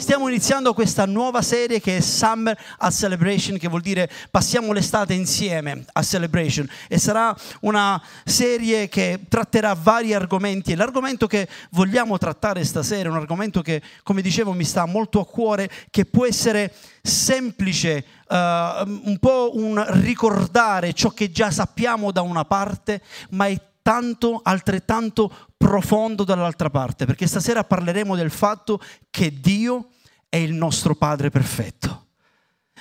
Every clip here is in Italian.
Stiamo iniziando questa nuova serie che è Summer at Celebration, che vuol dire passiamo l'estate insieme a Celebration. E sarà una serie che tratterà vari argomenti. L'argomento che vogliamo trattare stasera è un argomento che, come dicevo, mi sta molto a cuore, che può essere semplice, uh, un po' un ricordare ciò che già sappiamo da una parte, ma è tanto, altrettanto profondo dall'altra parte, perché stasera parleremo del fatto che Dio è il nostro Padre perfetto.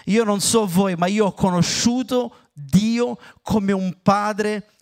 Io non so voi, ma io ho conosciuto Dio come un Padre perfetto,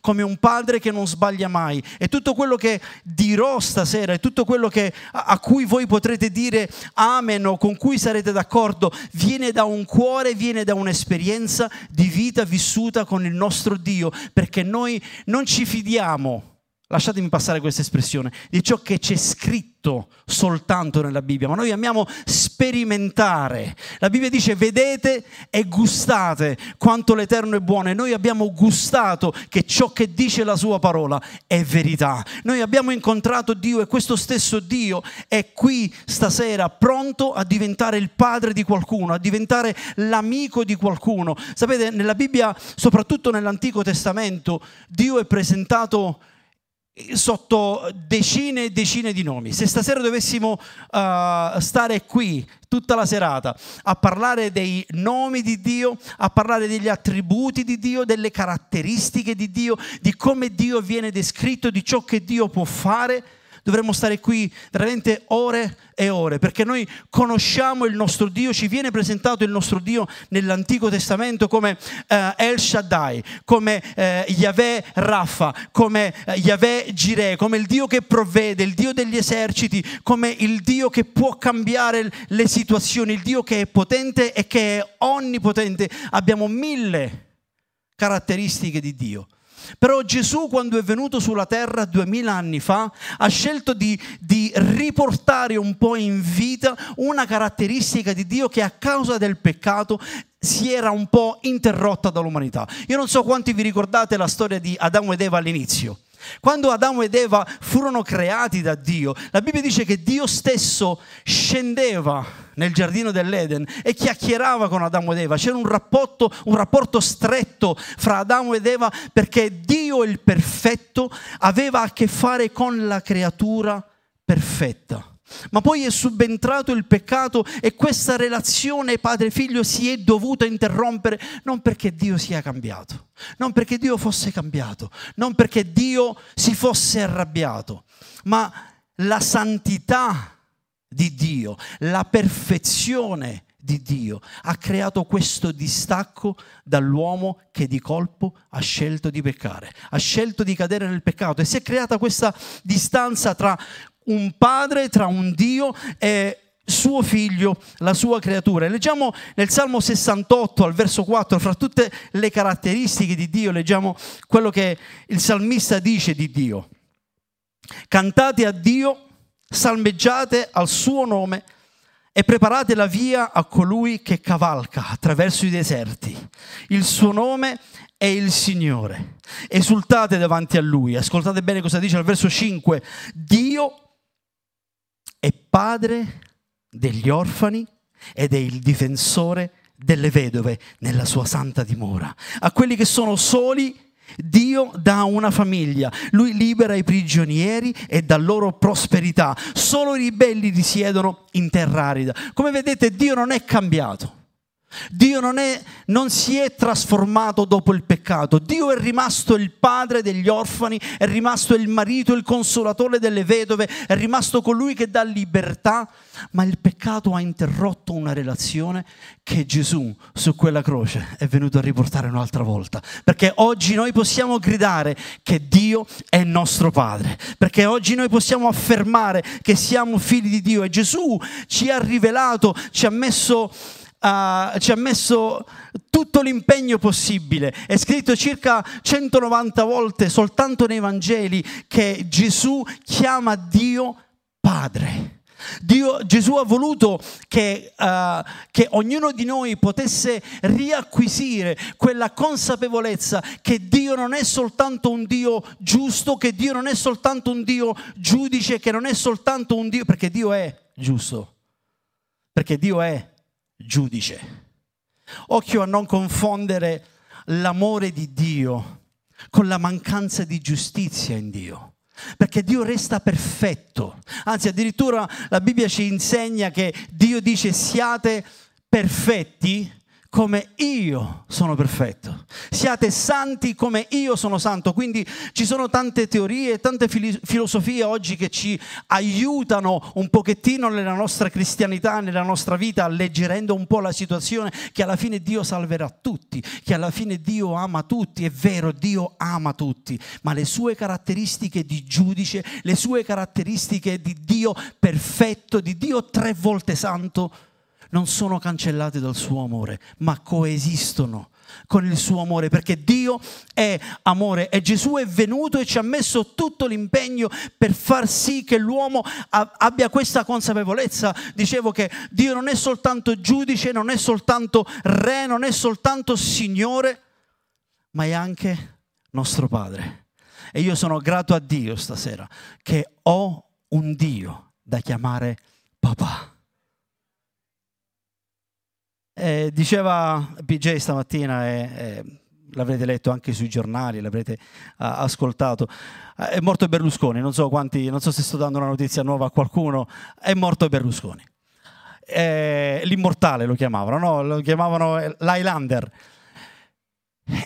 come un padre che non sbaglia mai. E tutto quello che dirò stasera, e tutto quello che, a, cui voi potrete dire amen o con cui sarete d'accordo, viene da un cuore, viene da un'esperienza di vita vissuta con il nostro Dio, perché noi non ci fidiamo lasciatemi passare questa espressione, di ciò che c'è scritto soltanto nella Bibbia, ma noi amiamo sperimentare. La Bibbia dice vedete e gustate quanto l'Eterno è buono e noi abbiamo gustato che ciò che dice la sua parola è verità. Noi abbiamo incontrato Dio e questo stesso Dio è qui stasera pronto a diventare il padre di qualcuno, a diventare l'amico di qualcuno. Sapete, nella Bibbia, soprattutto nell'Antico Testamento, Dio è presentato sotto decine e decine di nomi. Se stasera dovessimo uh, stare qui tutta la serata a parlare dei nomi di Dio, a parlare degli attributi di Dio, delle caratteristiche di Dio, di come Dio viene descritto, di ciò che Dio può fare, dovremmo stare qui veramente ore e ore, perché noi conosciamo il nostro Dio, ci viene presentato il nostro Dio nell'Antico Testamento come eh, El Shaddai, come eh, Yahweh Raffa, come eh, Yahweh Jireh, come il Dio che provvede, il Dio degli eserciti, come il Dio che può cambiare le situazioni, il Dio che è potente e che è onnipotente. Abbiamo mille caratteristiche di Dio. Però Gesù quando è venuto sulla terra duemila anni fa ha scelto di, di, riportare un po' in vita una caratteristica di Dio che a causa del peccato si era un po' interrotta dall'umanità. Io non so quanti vi ricordate la storia di Adamo ed Eva all'inizio. Quando Adamo ed Eva furono creati da Dio, la Bibbia dice che Dio stesso scendeva nel giardino dell'Eden e chiacchierava con Adamo ed Eva. C'era un rapporto, un rapporto stretto fra Adamo ed Eva perché Dio il perfetto aveva a che fare con la creatura perfetta. Ma poi è subentrato il peccato e questa relazione padre-figlio si è dovuta interrompere non perché Dio sia cambiato, non perché Dio fosse cambiato, non perché Dio si fosse arrabbiato, ma la santità di Dio, la perfezione di Dio ha creato questo distacco dall'uomo che di colpo ha scelto di peccare, ha scelto di cadere nel peccato e si è creata questa distanza tra un padre, tra un Dio e suo figlio, la sua creatura. leggiamo nel Salmo 68 al verso 4, fra tutte le caratteristiche di Dio, leggiamo quello che il salmista dice di Dio. Cantate a Dio, salmeggiate al suo nome e preparate la via a colui che cavalca attraverso i deserti. Il suo nome è il Signore. Esultate davanti a lui. Ascoltate bene cosa dice al verso 5. Dio è padre degli orfani ed è il difensore delle vedove nella sua santa dimora. A quelli che sono soli, Dio dà una famiglia, lui libera i prigionieri e dà loro prosperità. Solo i ribelli risiedono in terra arida. Come vedete, Dio non è cambiato. Dio non, è, non, si è trasformato dopo il peccato, Dio è rimasto il padre degli orfani, è rimasto il marito, il consolatore delle vedove, è rimasto colui che dà libertà, ma il peccato ha interrotto una relazione che Gesù su quella croce è venuto a riportare un'altra volta. Perché oggi noi possiamo gridare che Dio è nostro Padre, perché oggi noi possiamo affermare che siamo figli di Dio. E Gesù ci ha rivelato, ci ha messo uh, ci ha messo tutto l'impegno possibile. È scritto circa 190 volte soltanto nei Vangeli che Gesù chiama Dio Padre. Dio, Gesù ha voluto che, uh, che, ognuno di noi potesse riacquisire quella consapevolezza che Dio non è soltanto un Dio giusto, che Dio non è soltanto un Dio giudice, che non è soltanto un Dio, perché Dio è giusto, perché Dio è giudice. Occhio a non confondere l'amore di Dio con la mancanza di giustizia in Dio perché Dio resta perfetto. Anzi, addirittura la Bibbia ci insegna che Dio dice siate perfetti come io sono perfetto. Siate santi come io sono santo. Quindi ci sono tante teorie, tante filosofie oggi che ci aiutano un pochettino nella nostra cristianità, nella nostra vita, alleggerendo un po' la situazione, che alla fine Dio salverà tutti, che alla fine Dio ama tutti. È vero, Dio ama tutti, ma le sue caratteristiche di giudice, le sue caratteristiche di Dio perfetto, di Dio tre volte santo, non sono cancellate dal suo amore, ma coesistono con il suo amore, perché Dio è amore e Gesù è venuto e ci ha messo tutto l'impegno per far sì che l'uomo abbia questa consapevolezza. Dicevo che Dio non è soltanto giudice, non è soltanto re, non è soltanto Signore, ma è anche nostro Padre. E io sono grato a Dio stasera che ho un Dio da chiamare papà. Eh, diceva PJ stamattina, e, e l'avrete letto anche sui giornali, l'avrete ascoltato, uh, è morto Berlusconi, non so, quanti, non so se sto dando una notizia nuova a qualcuno, è morto Berlusconi. Eh, l'immortale lo chiamavano, no? lo chiamavano l'Highlander.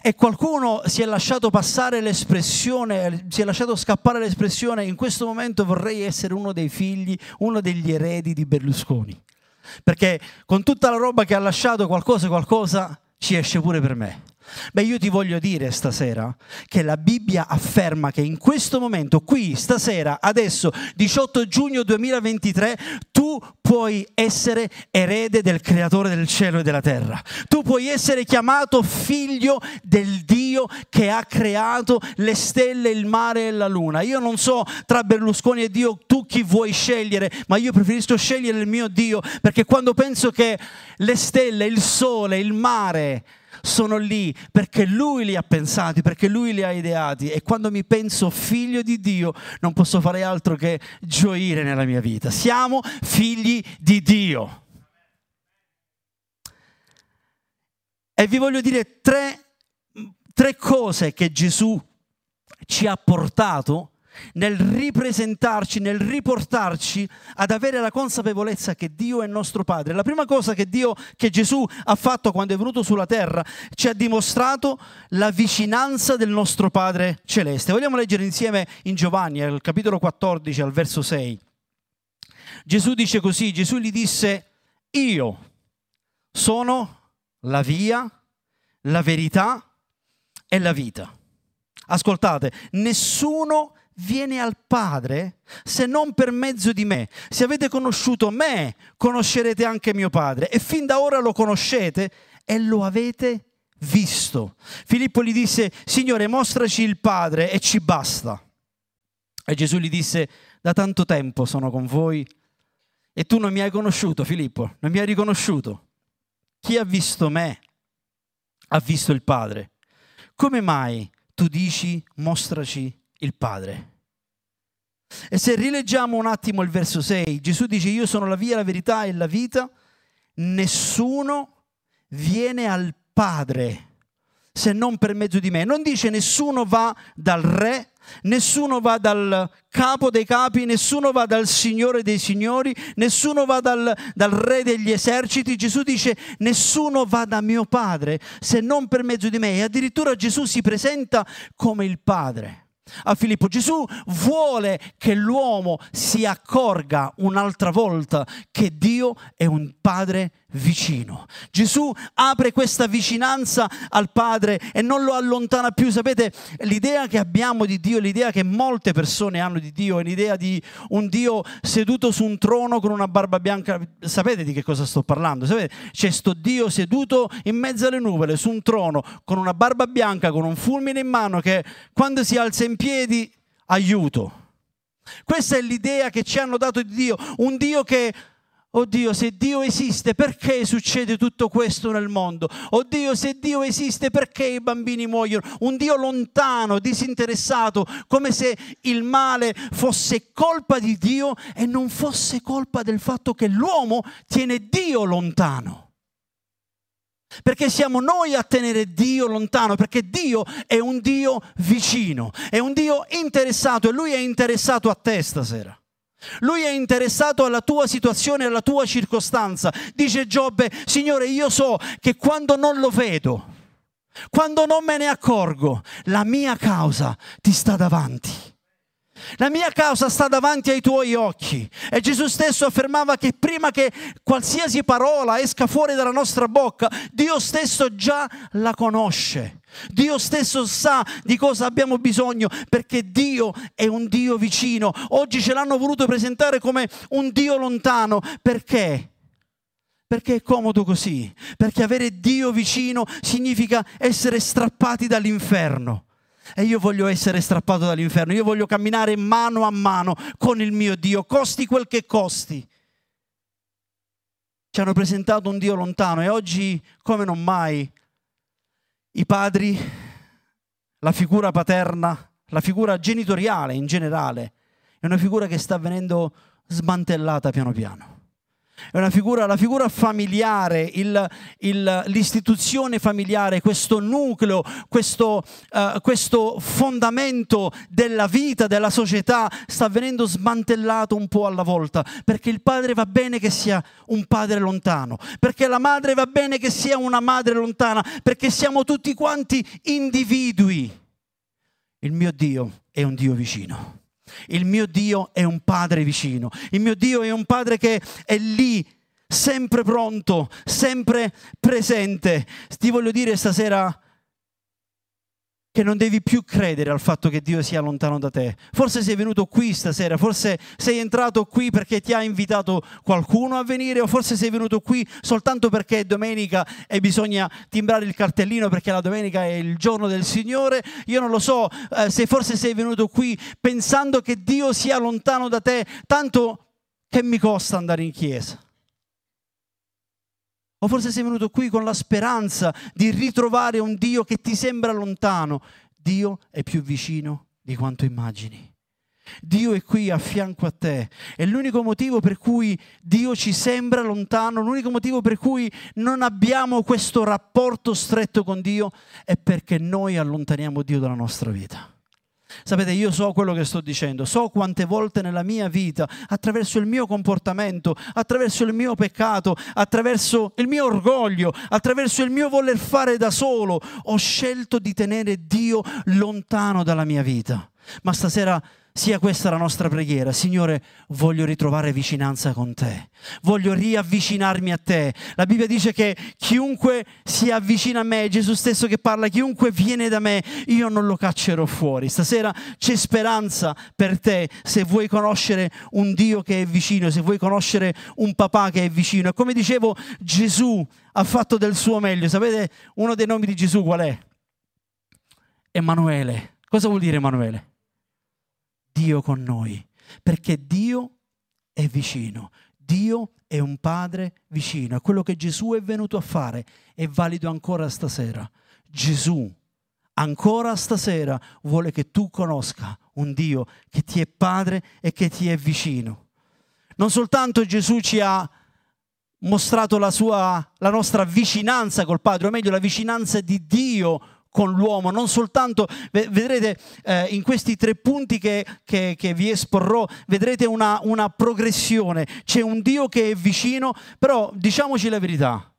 E qualcuno si è lasciato passare l'espressione, si è lasciato scappare l'espressione, in questo momento vorrei essere uno dei figli, uno degli eredi di Berlusconi. Perché con tutta la roba che ha lasciato qualcosa, qualcosa ci esce pure per me. Beh, io ti voglio dire stasera che la Bibbia afferma che in questo momento, qui, stasera, adesso, 18 giugno 2023, tu puoi essere erede del creatore del cielo e della terra. Tu puoi essere chiamato figlio del Dio che ha creato le stelle, il mare e la luna. Io non so tra Berlusconi e Dio tu chi vuoi scegliere, ma io preferisco scegliere il mio Dio perché quando penso che le stelle, il sole, il mare, sono lì perché Lui li ha pensati, perché Lui li ha ideati e quando mi penso figlio di Dio non posso fare altro che gioire nella mia vita. Siamo figli di Dio. E vi voglio dire tre, tre cose che Gesù ci ha portato nel ripresentarci, nel riportarci ad avere la consapevolezza che Dio è nostro Padre. La prima cosa che Dio, che Gesù ha fatto quando è venuto sulla terra, ci ha dimostrato la vicinanza del nostro Padre Celeste. Vogliamo leggere insieme in Giovanni, al capitolo 14, al verso 6. Gesù dice così, Gesù gli disse, io sono la via, la verità e la vita. Ascoltate, nessuno viene al Padre se non per mezzo di me. Se avete conosciuto me, conoscerete anche mio Padre. E fin da ora lo conoscete e lo avete visto. Filippo gli disse, Signore, mostraci il Padre e ci basta. E Gesù gli disse, da tanto tempo sono con voi e tu non mi hai conosciuto, Filippo, non mi hai riconosciuto. Chi ha visto me ha visto il Padre. Come mai tu dici, mostraci il Padre. E se rileggiamo un attimo il verso 6, Gesù dice io sono la via, la verità e la vita, nessuno viene al Padre se non per mezzo di me. Non dice nessuno va dal Re, nessuno va dal capo dei capi, nessuno va dal Signore dei Signori, nessuno va dal, dal Re degli eserciti. Gesù dice nessuno va da mio Padre se non per mezzo di me. E addirittura Gesù si presenta come il Padre a Filippo. Gesù vuole che l'uomo si accorga un'altra volta che Dio è un padre vicino. Gesù apre questa vicinanza al Padre e non lo allontana più. Sapete, l'idea che abbiamo di Dio, l'idea che molte persone hanno di Dio, è l'idea di un Dio seduto su un trono con una barba bianca. Sapete di che cosa sto parlando? Sapete? C'è sto Dio seduto in mezzo alle nuvole, su un trono, con una barba bianca, con un fulmine in mano, che quando si alza in piedi, aiuto. Questa è l'idea che ci hanno dato di Dio, un Dio che Oddio, se Dio esiste, perché succede tutto questo nel mondo? Oddio, se Dio esiste, perché i bambini muoiono? Un Dio lontano, disinteressato, come se il male fosse colpa di Dio e non fosse colpa del fatto che l'uomo tiene Dio lontano. Perché siamo noi a tenere Dio lontano, perché Dio è un Dio vicino, è un Dio interessato e Lui è interessato a te stasera. Lui è interessato alla tua situazione, alla tua circostanza. Dice Giobbe, Signore, io so che quando non lo vedo, quando non me ne accorgo, la mia causa ti sta davanti. La mia causa sta davanti ai tuoi occhi. E Gesù stesso affermava che prima che qualsiasi parola esca fuori dalla nostra bocca, Dio stesso già la conosce. Dio stesso sa di cosa abbiamo bisogno perché Dio è un Dio vicino. Oggi ce l'hanno voluto presentare come un Dio lontano. Perché? Perché è comodo così. Perché avere Dio vicino significa essere strappati dall'inferno. E io voglio essere strappato dall'inferno, io voglio camminare mano a mano con il mio Dio, costi quel che costi. Ci hanno presentato un Dio lontano e oggi, come non mai, i padri, la figura paterna, la figura genitoriale in generale, è una figura che sta venendo smantellata piano piano. È una figura, la figura familiare, il, il, l'istituzione familiare, questo nucleo, questo, uh, questo, fondamento della vita, della società, sta venendo smantellato un po' alla volta, perché il padre va bene che sia un padre lontano, perché la madre va bene che sia una madre lontana, perché siamo tutti quanti individui. Il mio Dio è un Dio vicino. Il mio Dio è un padre vicino. Il mio Dio è un padre che è lì, sempre pronto, sempre presente. Ti voglio dire stasera che non devi più credere al fatto che Dio sia lontano da te. Forse sei venuto qui stasera, forse sei entrato qui perché ti ha invitato qualcuno a venire o forse sei venuto qui soltanto perché è domenica e bisogna timbrare il cartellino perché la domenica è il giorno del Signore. Io non lo so eh, se forse sei venuto qui pensando che Dio sia lontano da te, tanto che mi costa andare in chiesa. O forse sei venuto qui con la speranza di ritrovare un Dio che ti sembra lontano. Dio è più vicino di quanto immagini. Dio è qui a fianco a te e l'unico motivo per cui Dio ci sembra lontano, l'unico motivo per cui non abbiamo questo rapporto stretto con Dio è perché noi allontaniamo Dio dalla nostra vita. Sapete, io so quello che sto dicendo, so quante volte nella mia vita, attraverso il mio comportamento, attraverso il mio peccato, attraverso il mio orgoglio, attraverso il mio voler fare da solo, ho scelto di tenere Dio lontano dalla mia vita. Ma stasera sia questa la nostra preghiera. Signore, voglio ritrovare vicinanza con te. Voglio riavvicinarmi a te. La Bibbia dice che chiunque si avvicina a me, Gesù stesso che parla, chiunque viene da me, io non lo caccerò fuori. Stasera c'è speranza per te se vuoi conoscere un Dio che è vicino, se vuoi conoscere un papà che è vicino. E come dicevo, Gesù ha fatto del suo meglio. Sapete uno dei nomi di Gesù qual è? Emanuele. Cosa vuol dire Emanuele? Dio con noi, perché Dio è vicino. Dio è un padre vicino e quello che Gesù è venuto a fare è valido ancora stasera. Gesù ancora stasera vuole che tu conosca un Dio che ti è padre e che ti è vicino. Non soltanto Gesù ci ha mostrato la, sua, la nostra vicinanza col Padre, o meglio la vicinanza di Dio con l'uomo, non soltanto, vedrete eh, in questi tre punti che, che, che vi esporrò, vedrete una, una progressione, c'è un Dio che è vicino, però diciamoci la verità,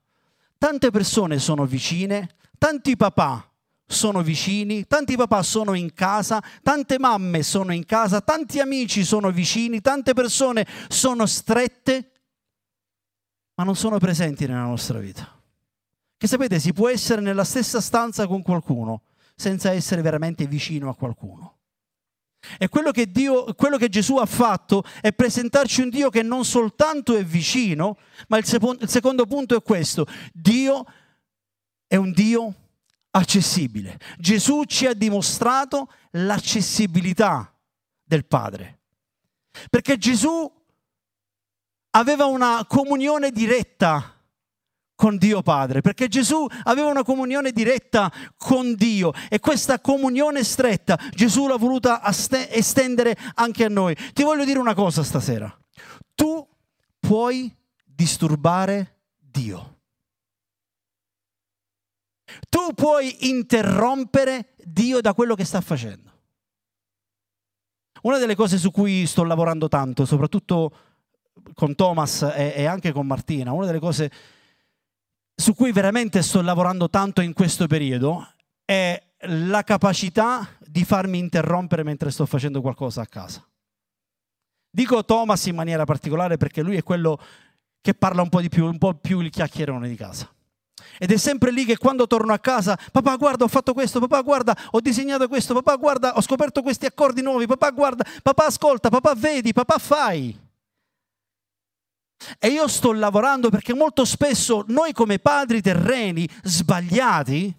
tante persone sono vicine, tanti papà sono vicini, tanti papà sono in casa, tante mamme sono in casa, tanti amici sono vicini, tante persone sono strette, ma non sono presenti nella nostra vita. Che sapete, si può essere nella stessa stanza con qualcuno senza essere veramente vicino a qualcuno. E quello che, Dio, quello che Gesù ha fatto è presentarci un Dio che non soltanto è vicino, ma il, sepo- il secondo punto è questo. Dio è un Dio accessibile. Gesù ci ha dimostrato l'accessibilità del Padre. Perché Gesù aveva una comunione diretta con Dio Padre, perché Gesù aveva una comunione diretta con Dio e questa comunione stretta Gesù l'ha voluta estendere anche a noi. Ti voglio dire una cosa stasera, tu puoi disturbare Dio. Tu puoi interrompere Dio da quello che sta facendo. Una delle cose su cui sto lavorando tanto, soprattutto con Thomas e, anche con Martina, una delle cose su cui veramente sto lavorando tanto in questo periodo è la capacità di farmi interrompere mentre sto facendo qualcosa a casa. Dico Thomas in maniera particolare perché lui è quello che parla un po' di più, un po' più il chiacchierone di casa. Ed è sempre lì che quando torno a casa, papà guarda ho fatto questo, papà guarda ho disegnato questo, papà guarda ho scoperto questi accordi nuovi, papà guarda, papà ascolta, papà vedi, papà fai. E io sto lavorando perché molto spesso noi come padri terreni sbagliati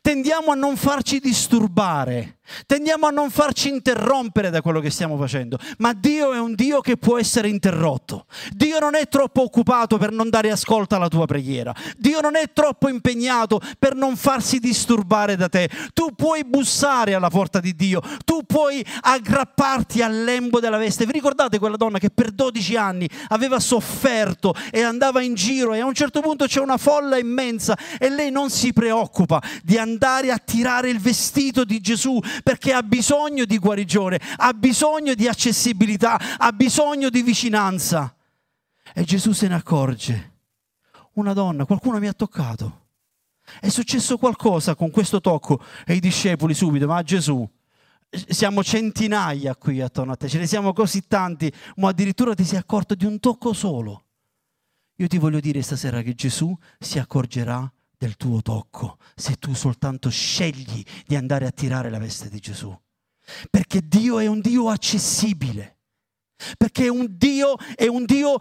tendiamo a non farci disturbare Tendiamo a non farci interrompere da quello che stiamo facendo, ma Dio è un Dio che può essere interrotto. Dio non è troppo occupato per non dare ascolto alla tua preghiera. Dio non è troppo impegnato per non farsi disturbare da te. Tu puoi bussare alla porta di Dio, tu puoi aggrapparti al lembo della veste. Vi ricordate quella donna che per 12 anni aveva sofferto e andava in giro e a un certo punto c'è una folla immensa e lei non si preoccupa di andare a tirare il vestito di Gesù perché ha bisogno di guarigione, ha bisogno di accessibilità, ha bisogno di vicinanza. E Gesù se ne accorge. Una donna, qualcuno mi ha toccato. È successo qualcosa con questo tocco e i discepoli subito, ma Gesù, siamo centinaia qui attorno a te, ce ne siamo così tanti, ma addirittura ti sei accorto di un tocco solo. Io ti voglio dire stasera che Gesù si accorgerà del tuo tocco se tu soltanto scegli di andare a tirare la veste di Gesù. Perché Dio è un Dio accessibile. Perché un Dio, è un Dio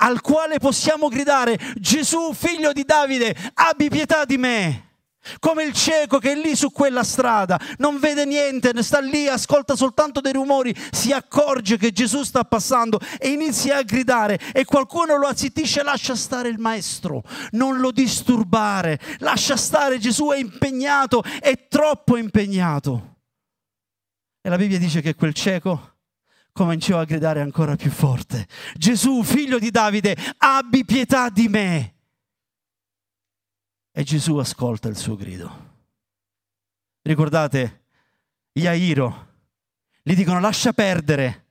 al quale possiamo gridare Gesù, figlio di Davide, abbi pietà di me. Come il cieco che è lì su quella strada, non vede niente, sta lì, ascolta soltanto dei rumori, si accorge che Gesù sta passando e inizia a gridare e qualcuno lo azzittisce, lascia stare il maestro, non lo disturbare, lascia stare, Gesù è impegnato, è troppo impegnato. E la Bibbia dice che quel cieco cominciò a gridare ancora più forte, Gesù, figlio di Davide, abbi pietà di me. E Gesù ascolta il suo grido. Ricordate, Iairo, gli dicono lascia perdere,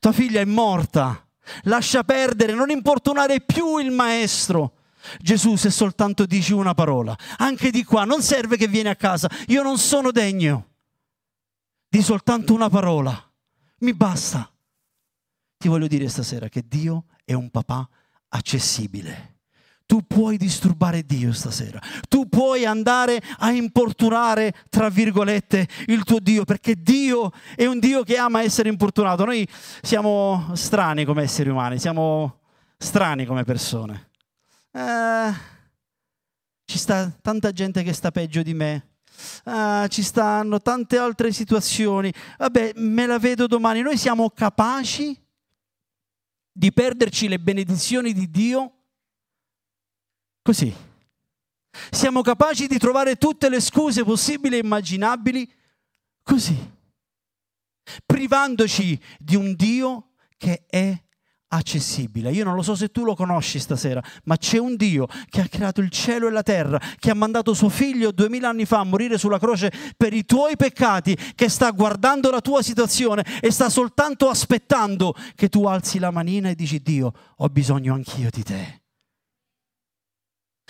tua figlia è morta, lascia perdere, non importunare più il maestro. Gesù, se soltanto dici una parola, anche di qua, non serve che vieni a casa, io non sono degno. Di soltanto una parola, mi basta. Ti voglio dire stasera che Dio è un papà accessibile. Tu puoi disturbare Dio stasera. Tu puoi andare a importunare, tra virgolette, il tuo Dio, perché Dio è un Dio che ama essere importunato. Noi siamo strani come esseri umani, siamo strani come persone. Eh, ci sta tanta gente che sta peggio di me. Uh, ci stanno tante altre situazioni. Vabbè, me la vedo domani. Noi siamo capaci di perderci le benedizioni di Dio Così. Siamo capaci di trovare tutte le scuse possibili e immaginabili così, privandoci di un Dio che è accessibile. Io non lo so se tu lo conosci stasera, ma c'è un Dio che ha creato il cielo e la terra, che ha mandato suo figlio duemila anni fa a morire sulla croce per i tuoi peccati, che sta guardando la tua situazione e sta soltanto aspettando che tu alzi la manina e dici Dio, ho bisogno anch'io di te.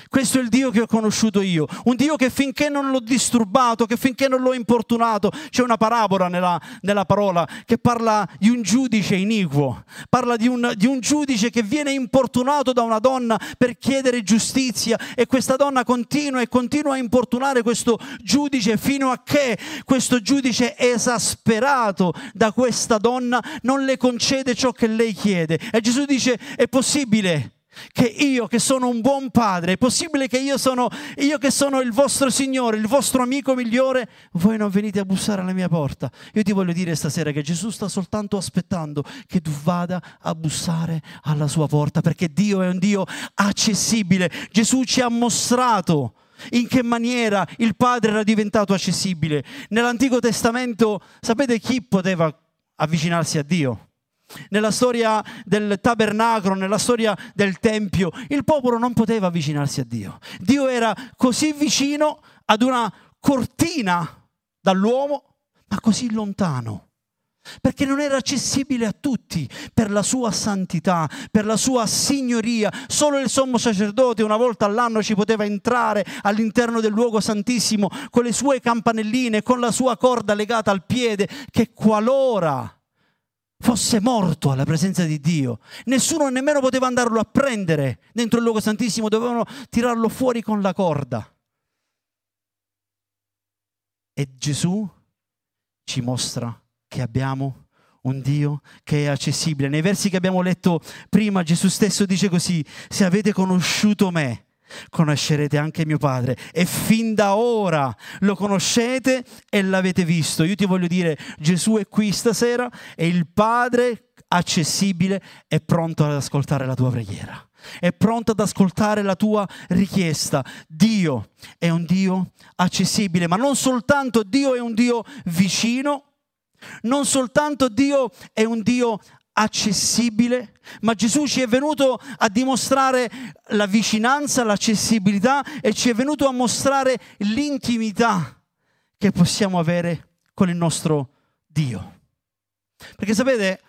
Questo è il Dio che ho conosciuto io, un Dio che finché non l'ho disturbato, che finché non l'ho importunato, c'è una parabola nella, nella parola che parla di un giudice iniquo, parla di un, di un giudice che viene importunato da una donna per chiedere giustizia e questa donna continua e continua a importunare questo giudice fino a che questo giudice esasperato da questa donna non le concede ciò che lei chiede. E Gesù dice è possibile che io che sono un buon padre, è possibile che io sono io che sono il vostro Signore, il vostro amico migliore, voi non venite a bussare alla mia porta. Io ti voglio dire stasera che Gesù sta soltanto aspettando che tu vada a bussare alla sua porta, perché Dio è un Dio accessibile. Gesù ci ha mostrato in che maniera il Padre era diventato accessibile. Nell'Antico Testamento sapete chi poteva avvicinarsi a Dio? Nella storia del tabernacolo, nella storia del Tempio, il popolo non poteva avvicinarsi a Dio. Dio era così vicino ad una cortina dall'uomo, ma così lontano. Perché non era accessibile a tutti per la sua santità, per la sua signoria. Solo il sommo sacerdote una volta all'anno ci poteva entrare all'interno del luogo santissimo con le sue campanelline, con la sua corda legata al piede, che qualora fosse morto alla presenza di Dio. Nessuno nemmeno poteva andarlo a prendere dentro il luogo santissimo, dovevano tirarlo fuori con la corda. E Gesù ci mostra che abbiamo un Dio che è accessibile. Nei versi che abbiamo letto prima Gesù stesso dice così, se avete conosciuto me, conoscerete anche mio Padre e fin da ora lo conoscete e l'avete visto. Io ti voglio dire, Gesù è qui stasera e il Padre accessibile è pronto ad ascoltare la tua preghiera. È pronto ad ascoltare la tua richiesta. Dio è un Dio accessibile, ma non soltanto Dio è un Dio vicino, non soltanto Dio è un Dio accessibile, ma Gesù ci è venuto a dimostrare la vicinanza, l'accessibilità e ci è venuto a mostrare l'intimità che possiamo avere con il nostro Dio. Perché sapete,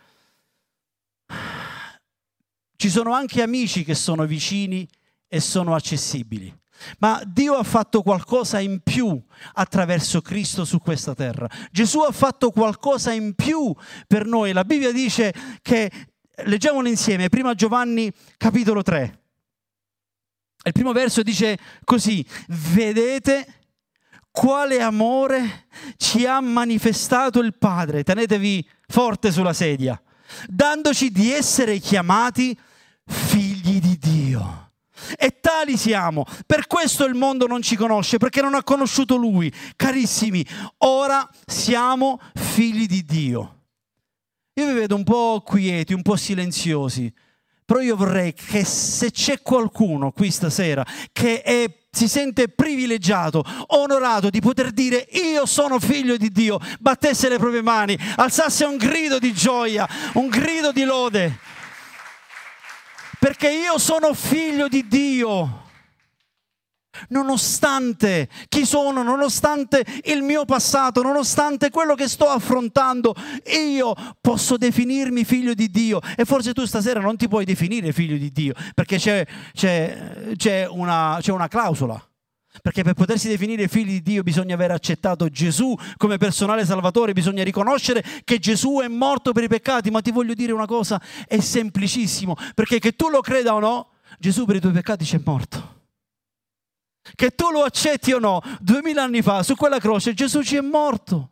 ci sono anche amici che sono vicini e sono accessibili. Ma Dio ha fatto qualcosa in più attraverso Cristo su questa terra. Gesù ha fatto qualcosa in più per noi. La Bibbia dice che, leggiamolo insieme, prima Giovanni capitolo 3. Il primo verso dice così, vedete quale amore ci ha manifestato il Padre, tenetevi forte sulla sedia, dandoci di essere chiamati figli. E tali siamo. Per questo il mondo non ci conosce, perché non ha conosciuto Lui. Carissimi, ora siamo figli di Dio. Io vi vedo un po' quieti, un po' silenziosi, però io vorrei che se c'è qualcuno qui stasera che è, si sente privilegiato, onorato di poter dire io sono figlio di Dio, battesse le proprie mani, alzasse un grido di gioia, un grido di lode perché io sono figlio di Dio. Nonostante chi sono, nonostante il mio passato, nonostante quello che sto affrontando, io posso definirmi figlio di Dio. E forse tu stasera non ti puoi definire figlio di Dio, perché c'è, c'è, c'è, una, c'è una clausola. Perché per potersi definire figli di Dio bisogna aver accettato Gesù come personale salvatore, bisogna riconoscere che Gesù è morto per i peccati, ma ti voglio dire una cosa, è semplicissimo, perché che tu lo creda o no, Gesù per i tuoi peccati c'è morto. Che tu lo accetti o no, duemila anni fa su quella croce Gesù ci è morto.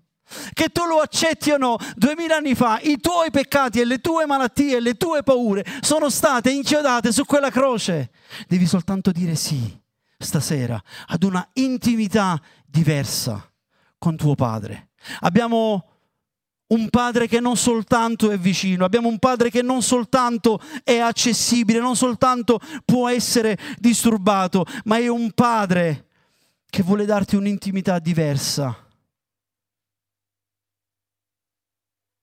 Che tu lo accetti o no, duemila anni fa i tuoi peccati e le tue malattie e le tue paure sono state inchiodate su quella croce. Devi soltanto dire sì stasera ad una intimità diversa con tuo padre. Abbiamo un padre che non soltanto è vicino, abbiamo un padre che non soltanto è accessibile, non soltanto può essere disturbato, ma è un padre che vuole darti un'intimità diversa.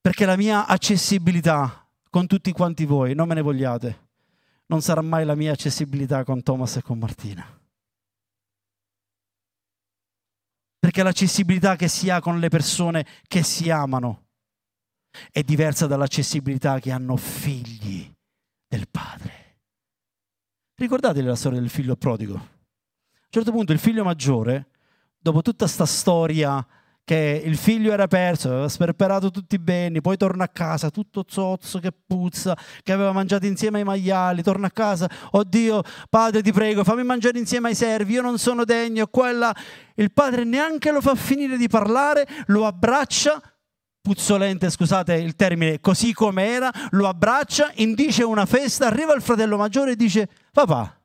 Perché la mia accessibilità con tutti quanti voi, non me ne vogliate, non sarà mai la mia accessibilità con Thomas e con Martina. Perché l'accessibilità che si ha con le persone che si amano è diversa dall'accessibilità che hanno figli del padre. Ricordate la storia del figlio prodigo? un certo punto il figlio maggiore, dopo tutta sta storia che il figlio era perso, aveva sperperato tutti i beni, poi torna a casa tutto zozzo che puzza, che aveva mangiato insieme ai maiali, torna a casa, oddio, padre ti prego, fammi mangiare insieme ai servi, io non sono degno, quella... Il padre neanche lo fa finire di parlare, lo abbraccia, puzzolente, scusate il termine, così come era, lo abbraccia, indice una festa, arriva il fratello maggiore e dice, papà,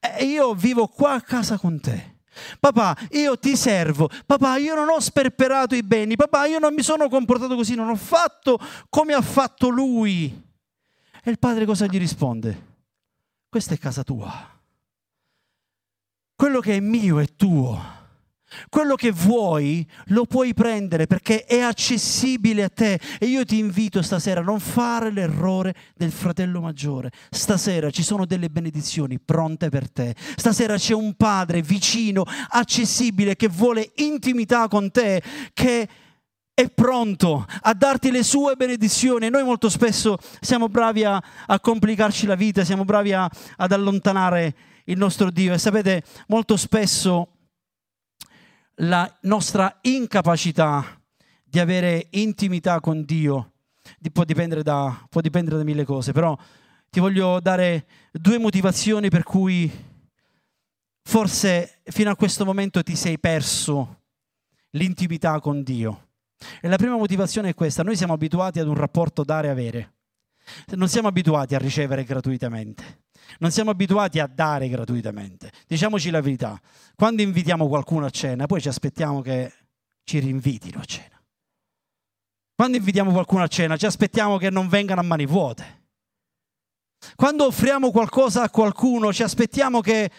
eh, io vivo qua a casa con te Papà, io ti servo. Papà, io non ho sperperato i beni. Papà, io non mi sono comportato così, non ho fatto come ha fatto lui. E il padre cosa gli risponde? Questa è casa tua. Quello che è mio è tuo. Quello che vuoi lo puoi prendere perché è accessibile a te e io ti invito stasera a non fare l'errore del fratello maggiore. Stasera ci sono delle benedizioni pronte per te. Stasera c'è un padre vicino, accessibile, che vuole intimità con te, che è pronto a darti le sue benedizioni. Noi molto spesso siamo bravi a, a complicarci la vita, siamo bravi a, ad allontanare il nostro Dio e sapete, molto spesso la nostra incapacità di avere intimità con Dio può dipendere, da, può dipendere da mille cose, però ti voglio dare due motivazioni per cui forse fino a questo momento ti sei perso l'intimità con Dio. E la prima motivazione è questa, noi siamo abituati ad un rapporto dare-avere, non siamo abituati a ricevere gratuitamente. Non siamo abituati a dare gratuitamente. Diciamoci la verità, quando invitiamo qualcuno a cena, poi ci aspettiamo che ci rinvitino a cena. Quando invitiamo qualcuno a cena, ci aspettiamo che non vengano a mani vuote. Quando offriamo qualcosa a qualcuno, ci aspettiamo che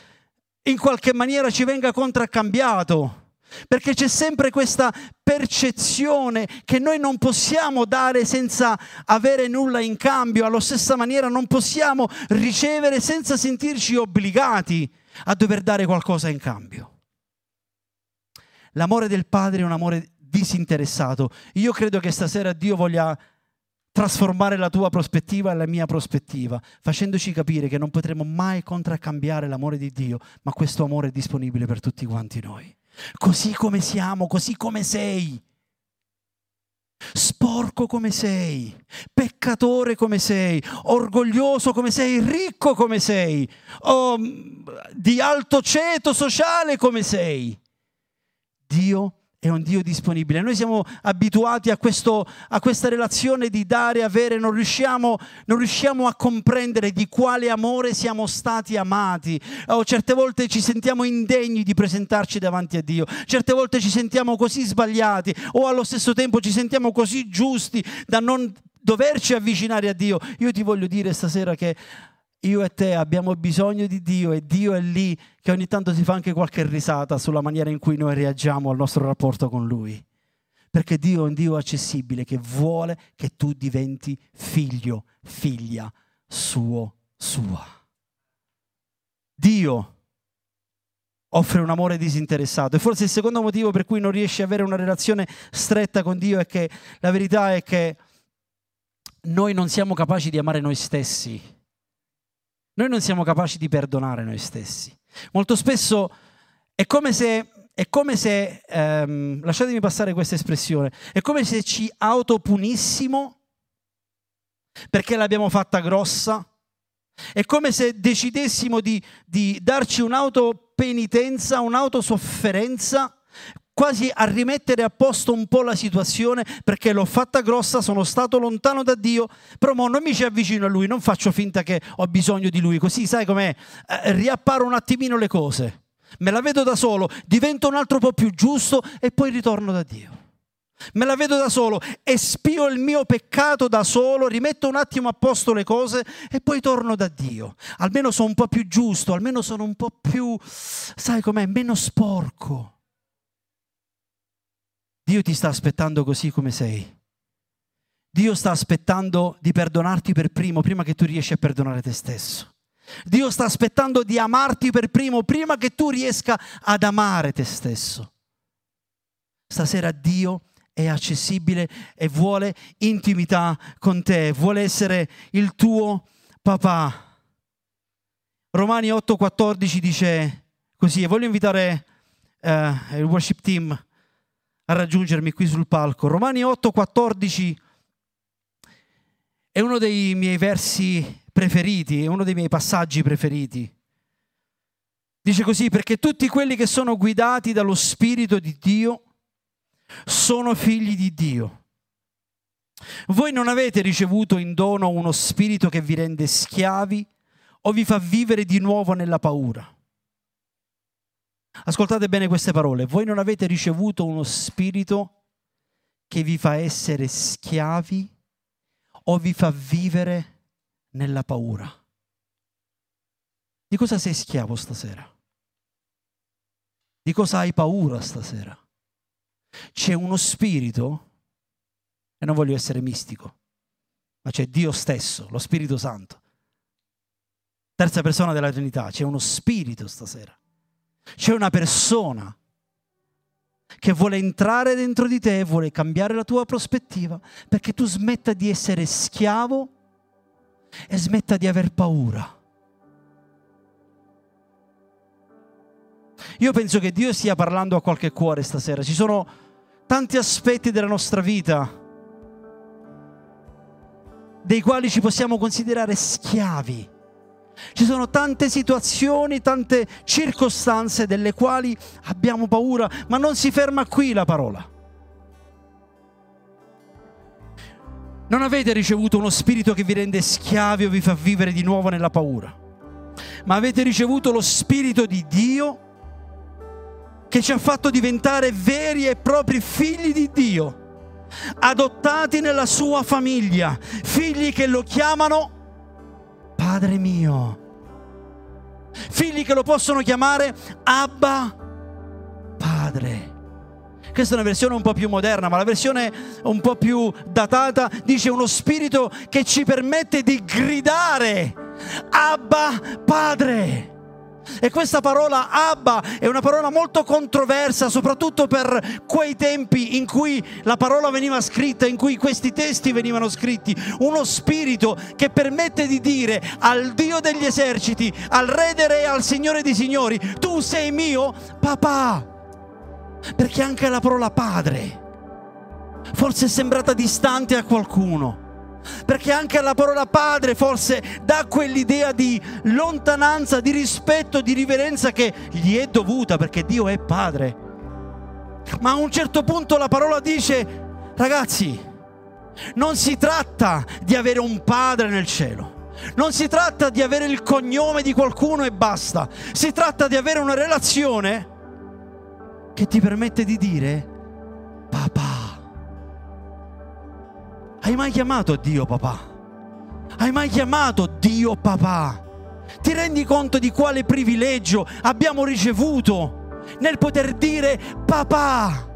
in qualche maniera ci venga contraccambiato perché c'è sempre questa percezione che noi non possiamo dare senza avere nulla in cambio, allo stessa maniera non possiamo ricevere senza sentirci obbligati a dover dare qualcosa in cambio. L'amore del Padre è un amore disinteressato. Io credo che stasera Dio voglia trasformare la tua prospettiva e la mia prospettiva, facendoci capire che non potremo mai contraccambiare l'amore di Dio, ma questo amore è disponibile per tutti quanti noi così come siamo, così come sei. Sporco come sei, peccatore come sei, orgoglioso come sei, ricco come sei, oh, di alto ceto sociale come sei. Dio è un Dio disponibile. Noi siamo abituati a, questo, a questa relazione di dare avere, non riusciamo, non riusciamo, a comprendere di quale amore siamo stati amati. Oh, certe volte ci sentiamo indegni di presentarci davanti a Dio, certe volte ci sentiamo così sbagliati o allo stesso tempo ci sentiamo così giusti da non doverci avvicinare a Dio. Io ti voglio dire stasera che io e te abbiamo bisogno di Dio e Dio è lì che ogni tanto si fa anche qualche risata sulla maniera in cui noi reagiamo al nostro rapporto con Lui. Perché Dio è un Dio accessibile che vuole che tu diventi figlio, figlia suo, sua. Dio offre un amore disinteressato e forse il secondo motivo per cui non riesci ad avere una relazione stretta con Dio è che la verità è che noi non siamo capaci di amare noi stessi noi non siamo capaci di perdonare noi stessi. Molto spesso è come se, è come se ehm, lasciatemi passare questa espressione, è come se ci autopunissimo perché l'abbiamo fatta grossa. È come se decidessimo di, di darci un'autopenitenza, un'autosofferenza quasi a rimettere a posto un po' la situazione perché l'ho fatta grossa, sono stato lontano da Dio, però mo non mi ci avvicino a Lui, non faccio finta che ho bisogno di Lui, così sai com'è, eh, riapparo un attimino le cose, me la vedo da solo, divento un altro po' più giusto e poi ritorno da Dio. Me la vedo da solo, espio il mio peccato da solo, rimetto un attimo a posto le cose e poi torno da Dio. Almeno sono un po' più giusto, almeno sono un po' più, sai com'è, meno sporco. Dio ti sta aspettando così come sei. Dio sta aspettando di perdonarti per primo, prima che tu riesci a perdonare te stesso. Dio sta aspettando di amarti per primo, prima che tu riesca ad amare te stesso. Stasera Dio è accessibile e vuole intimità con te, vuole essere il tuo papà. Romani 8:14 dice, così e voglio invitare eh, il worship team a raggiungermi qui sul palco. Romani 8:14 è uno dei miei versi preferiti, è uno dei miei passaggi preferiti. Dice così, perché tutti quelli che sono guidati dallo Spirito di Dio sono figli di Dio. Voi non avete ricevuto in dono uno spirito che vi rende schiavi o vi fa vivere di nuovo nella paura. Ascoltate bene queste parole. Voi non avete ricevuto uno spirito che vi fa essere schiavi o vi fa vivere nella paura. Di cosa sei schiavo stasera? Di cosa hai paura stasera? C'è uno spirito, e non voglio essere mistico, ma c'è Dio stesso, lo Spirito Santo. Terza persona della Trinità, c'è uno spirito stasera c'è una persona che vuole entrare dentro di te, vuole cambiare la tua prospettiva, perché tu smetta di essere schiavo e smetta di aver paura. Io penso che Dio stia parlando a qualche cuore stasera. Ci sono tanti aspetti della nostra vita dei quali ci possiamo considerare schiavi ci sono tante situazioni, tante circostanze delle quali abbiamo paura, ma non si ferma qui la parola. Non avete ricevuto uno spirito che vi rende schiavi o vi fa vivere di nuovo nella paura, ma avete ricevuto lo spirito di Dio che ci ha fatto diventare veri e propri figli di Dio, adottati nella sua famiglia, figli che lo chiamano Padre mio. Figli che lo possono chiamare Abba Padre. Questa è una versione un po' più moderna, ma la versione un po' più datata dice uno spirito che ci permette di gridare Abba Padre. E questa parola Abba è una parola molto controversa, soprattutto per quei tempi in cui la parola veniva scritta, in cui questi testi venivano scritti. Uno spirito che permette di dire al Dio degli eserciti, al Re dei Re, al Signore dei Signori, tu sei mio papà. Perché anche la parola padre forse è sembrata distante a qualcuno perché anche la parola padre forse dà quell'idea di lontananza, di rispetto, di riverenza che gli è dovuta perché Dio è padre. Ma a un certo punto la parola dice, ragazzi, non si tratta di avere un padre nel cielo. Non si tratta di avere il cognome di qualcuno e basta. Si tratta di avere una relazione che ti permette di dire papà. Hai mai chiamato Dio papà? Hai mai chiamato Dio papà? Ti rendi conto di quale privilegio abbiamo ricevuto nel poter dire papà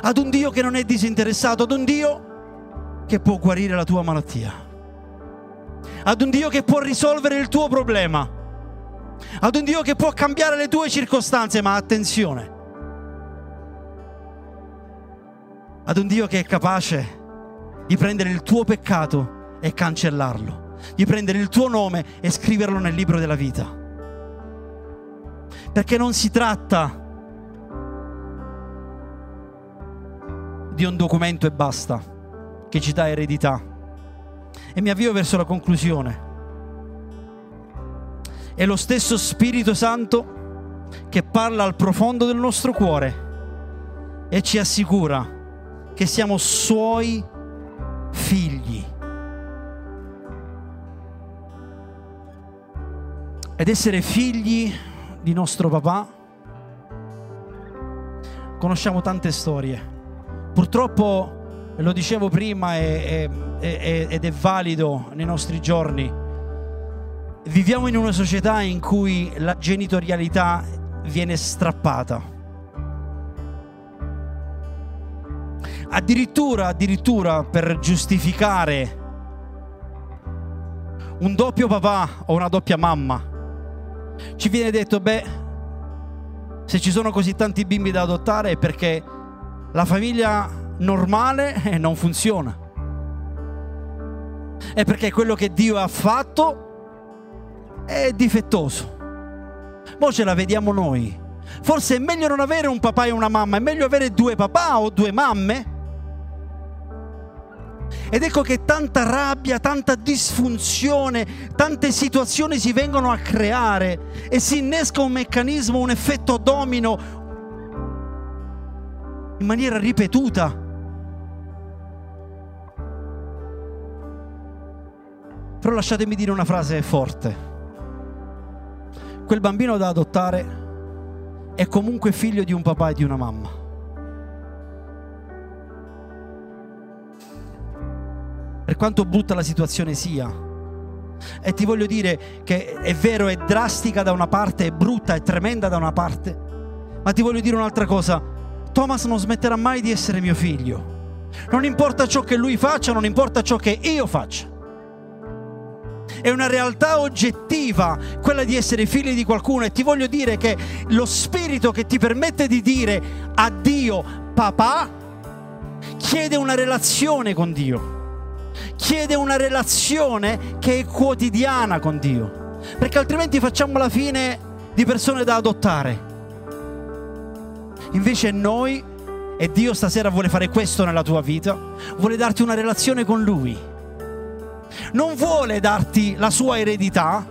ad un Dio che non è disinteressato, ad un Dio che può guarire la tua malattia, ad un Dio che può risolvere il tuo problema, ad un Dio che può cambiare le tue circostanze, ma attenzione, ad un Dio che è capace di prendere il tuo peccato e cancellarlo, di prendere il tuo nome e scriverlo nel libro della vita. Perché non si tratta di un documento e basta che ci dà eredità. E mi avvio verso la conclusione. È lo stesso Spirito Santo che parla al profondo del nostro cuore e ci assicura che siamo suoi figli. Ed essere figli di nostro papà, conosciamo tante storie. Purtroppo, lo dicevo prima è, è, ed è valido nei nostri giorni, viviamo in una società in cui la genitorialità viene strappata Addirittura, addirittura per giustificare un doppio papà o una doppia mamma, ci viene detto, beh, se ci sono così tanti bimbi da adottare è perché la famiglia normale non funziona. È perché quello che Dio ha fatto è difettoso. Mo ce la vediamo noi. Forse è meglio non avere un papà e una mamma, è meglio avere due papà o due mamme. Ed ecco che tanta rabbia, tanta disfunzione, tante situazioni si vengono a creare e si innesca un meccanismo, un effetto domino in maniera ripetuta. Però lasciatemi dire una frase forte. Quel bambino da adottare è comunque figlio di un papà e di una mamma. Per quanto brutta la situazione sia. E ti voglio dire che è vero, è drastica da una parte, è brutta, è tremenda da una parte, ma ti voglio dire un'altra cosa. Thomas non smetterà mai di essere mio figlio. Non importa ciò che lui faccia, non importa ciò che io faccia è una realtà oggettiva quella di essere figli di qualcuno e ti voglio dire che lo spirito che ti permette di dire a Dio papà chiede una relazione con Dio. Chiede una relazione che è quotidiana con Dio. Perché altrimenti facciamo la fine di persone da adottare. Invece noi, e Dio stasera vuole fare questo nella tua vita, vuole darti una relazione con Lui non vuole darti la sua eredità,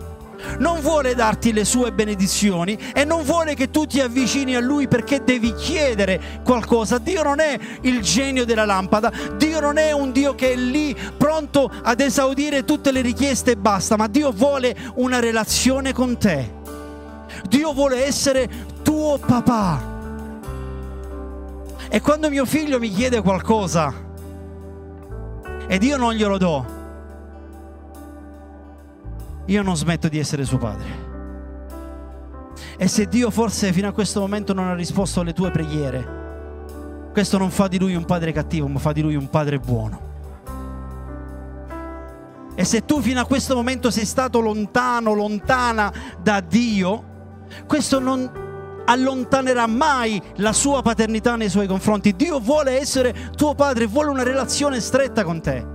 non vuole darti le sue benedizioni e non vuole che tu ti avvicini a lui perché devi chiedere qualcosa. Dio non è il genio della lampada, Dio non è un Dio che è lì pronto ad esaudire tutte le richieste e basta, ma Dio vuole una relazione con te. Dio vuole essere tuo papà. E quando mio figlio mi chiede qualcosa ed io non glielo do, io non smetto di essere suo padre. E se Dio forse fino a questo momento non ha risposto alle tue preghiere, questo non fa di lui un padre cattivo, ma fa di lui un padre buono. E se tu fino a questo momento sei stato lontano, lontana da Dio, questo non allontanerà mai la sua paternità nei suoi confronti. Dio vuole essere tuo padre, vuole una relazione stretta con te.